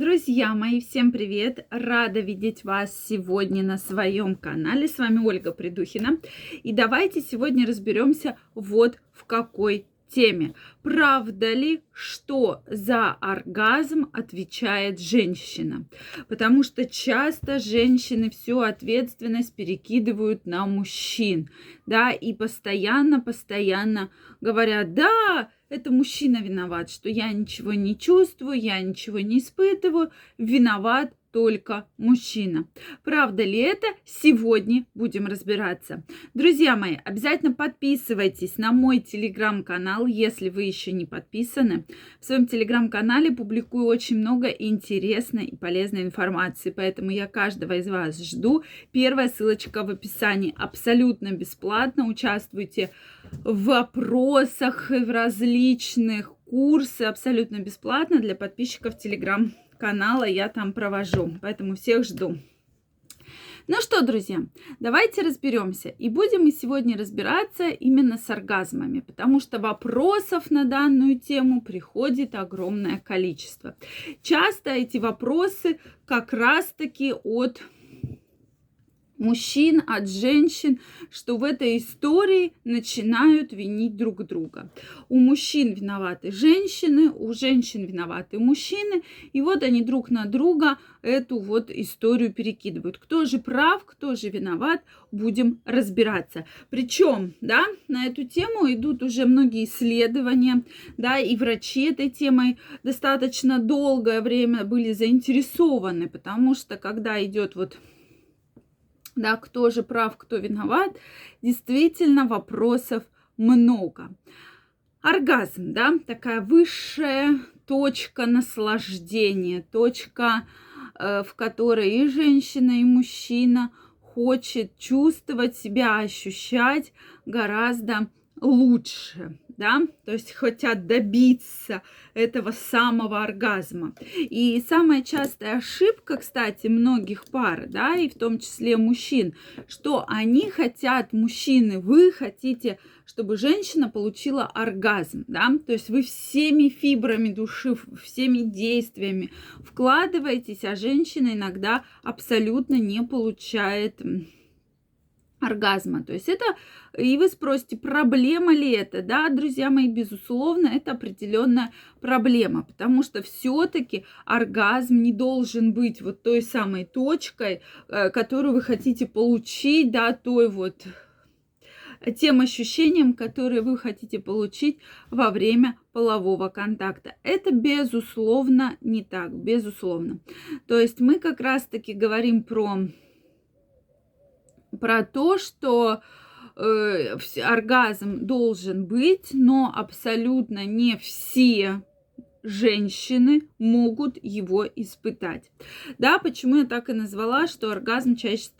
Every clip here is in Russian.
Друзья мои, всем привет! Рада видеть вас сегодня на своем канале. С вами Ольга Придухина. И давайте сегодня разберемся вот в какой теме. Правда ли, что за оргазм отвечает женщина? Потому что часто женщины всю ответственность перекидывают на мужчин, да, и постоянно-постоянно говорят, да, это мужчина виноват, что я ничего не чувствую, я ничего не испытываю, виноват только мужчина. Правда ли это? Сегодня будем разбираться. Друзья мои, обязательно подписывайтесь на мой телеграм-канал, если вы еще не подписаны. В своем телеграм-канале публикую очень много интересной и полезной информации, поэтому я каждого из вас жду. Первая ссылочка в описании абсолютно бесплатно. Участвуйте в вопросах, в различных курсы абсолютно бесплатно для подписчиков телеграм канала я там провожу. Поэтому всех жду. Ну что, друзья, давайте разберемся. И будем мы сегодня разбираться именно с оргазмами, потому что вопросов на данную тему приходит огромное количество. Часто эти вопросы как раз-таки от мужчин, от женщин, что в этой истории начинают винить друг друга. У мужчин виноваты женщины, у женщин виноваты мужчины, и вот они друг на друга эту вот историю перекидывают. Кто же прав, кто же виноват, будем разбираться. Причем, да, на эту тему идут уже многие исследования, да, и врачи этой темой достаточно долгое время были заинтересованы, потому что когда идет вот да, кто же прав, кто виноват, действительно вопросов много. Оргазм, да, такая высшая точка наслаждения, точка, э, в которой и женщина, и мужчина хочет чувствовать себя, ощущать гораздо лучше, да, то есть хотят добиться этого самого оргазма. И самая частая ошибка, кстати, многих пар, да, и в том числе мужчин, что они хотят, мужчины, вы хотите, чтобы женщина получила оргазм, да, то есть вы всеми фибрами души, всеми действиями вкладываетесь, а женщина иногда абсолютно не получает оргазма. То есть это, и вы спросите, проблема ли это? Да, друзья мои, безусловно, это определенная проблема, потому что все-таки оргазм не должен быть вот той самой точкой, э, которую вы хотите получить, да, той вот тем ощущением, которые вы хотите получить во время полового контакта. Это безусловно не так, безусловно. То есть мы как раз-таки говорим про про то, что э, оргазм должен быть, но абсолютно не все женщины могут его испытать. Да, почему я так и назвала, что оргазм чаще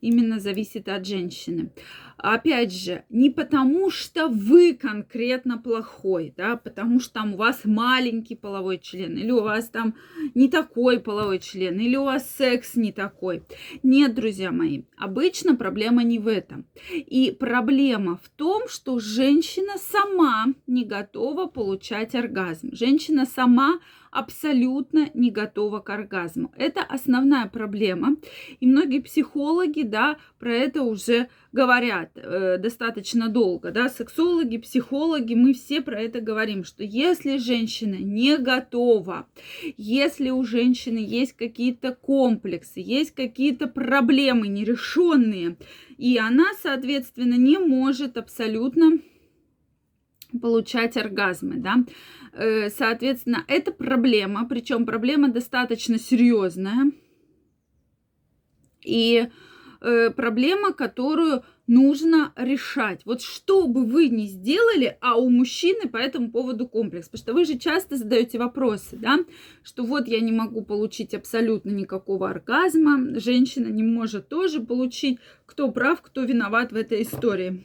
именно зависит от женщины. Опять же, не потому что вы конкретно плохой, да, потому что там у вас маленький половой член, или у вас там не такой половой член, или у вас секс не такой. Нет, друзья мои, обычно проблема не в этом. И проблема в том, что женщина сама не готова получать оргазм. Женщина сама абсолютно не готова к оргазму. Это основная проблема. И многие психологи, да, про это уже говорят э, достаточно долго, да, сексологи, психологи, мы все про это говорим, что если женщина не готова, если у женщины есть какие-то комплексы, есть какие-то проблемы нерешенные, и она, соответственно, не может абсолютно получать оргазмы, да. Э, соответственно, это проблема, причем проблема достаточно серьезная. И э, проблема, которую нужно решать. Вот что бы вы ни сделали, а у мужчины по этому поводу комплекс. Потому что вы же часто задаете вопросы, да, что вот я не могу получить абсолютно никакого оргазма, женщина не может тоже получить. Кто прав, кто виноват в этой истории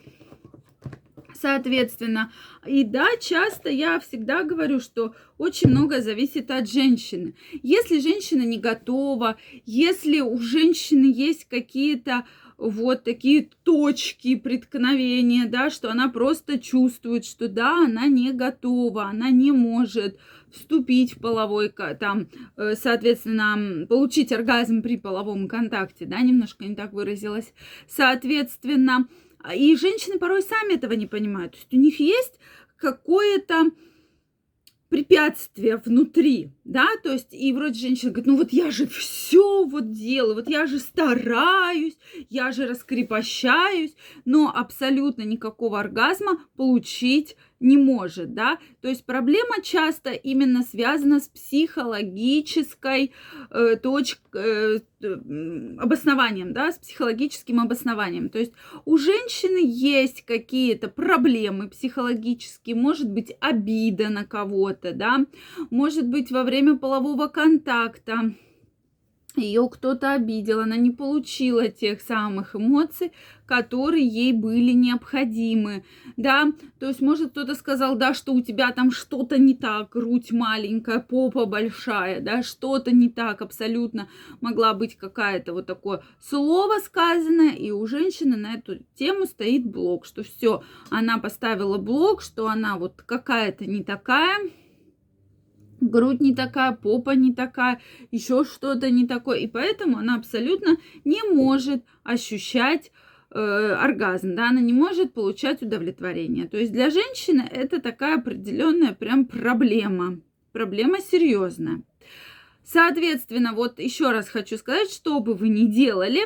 соответственно. И да, часто я всегда говорю, что очень много зависит от женщины. Если женщина не готова, если у женщины есть какие-то вот такие точки преткновения, да, что она просто чувствует, что да, она не готова, она не может вступить в половой, там, э, соответственно, получить оргазм при половом контакте, да, немножко не так выразилась. Соответственно, и женщины порой сами этого не понимают. То есть у них есть какое-то препятствия внутри, да, то есть и вроде женщина говорит, ну вот я же все вот делаю, вот я же стараюсь, я же раскрепощаюсь, но абсолютно никакого оргазма получить не может, да, то есть проблема часто именно связана с психологической э, точкой, э, обоснованием, да, с психологическим обоснованием, то есть у женщины есть какие-то проблемы психологические, может быть обида на кого-то, да, может быть во время полового контакта. Ее кто-то обидел, она не получила тех самых эмоций, которые ей были необходимы, да, то есть, может, кто-то сказал, да, что у тебя там что-то не так, грудь маленькая, попа большая, да, что-то не так, абсолютно могла быть какая-то вот такое слово сказанное, и у женщины на эту тему стоит блок, что все, она поставила блок, что она вот какая-то не такая, грудь не такая, попа не такая, еще что-то не такое. И поэтому она абсолютно не может ощущать э, оргазм, да, она не может получать удовлетворение. То есть для женщины это такая определенная прям проблема, проблема серьезная. Соответственно, вот еще раз хочу сказать, что бы вы ни делали,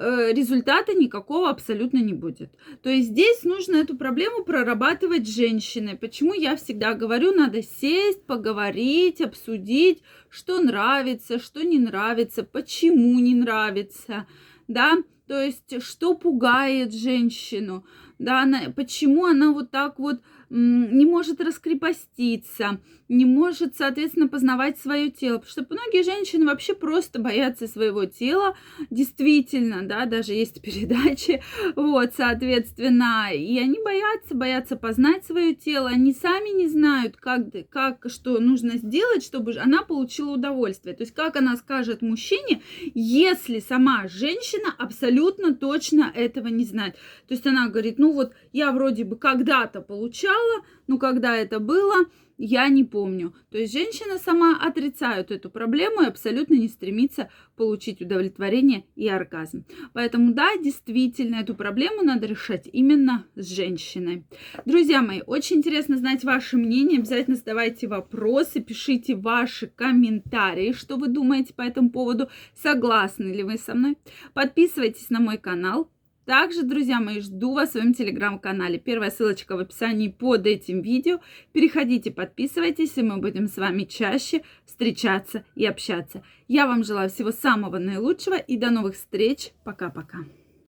результата никакого абсолютно не будет. То есть здесь нужно эту проблему прорабатывать с женщиной. Почему я всегда говорю, надо сесть, поговорить, обсудить, что нравится, что не нравится, почему не нравится, да, то есть что пугает женщину, да, она, почему она вот так вот не может раскрепоститься, не может, соответственно, познавать свое тело. Потому что многие женщины вообще просто боятся своего тела, действительно, да, даже есть передачи, вот, соответственно, и они боятся, боятся познать свое тело, они сами не знают, как, как, что нужно сделать, чтобы она получила удовольствие. То есть, как она скажет мужчине, если сама женщина абсолютно точно этого не знает. То есть, она говорит, ну вот, я вроде бы когда-то получала, но когда это было, я не помню. То есть женщина сама отрицает эту проблему и абсолютно не стремится получить удовлетворение и оргазм. Поэтому да, действительно, эту проблему надо решать именно с женщиной. Друзья мои, очень интересно знать ваше мнение. Обязательно задавайте вопросы, пишите ваши комментарии, что вы думаете по этому поводу. Согласны ли вы со мной? Подписывайтесь на мой канал также, друзья мои, жду вас в своем телеграм-канале. Первая ссылочка в описании под этим видео. Переходите, подписывайтесь, и мы будем с вами чаще встречаться и общаться. Я вам желаю всего самого наилучшего и до новых встреч. Пока-пока.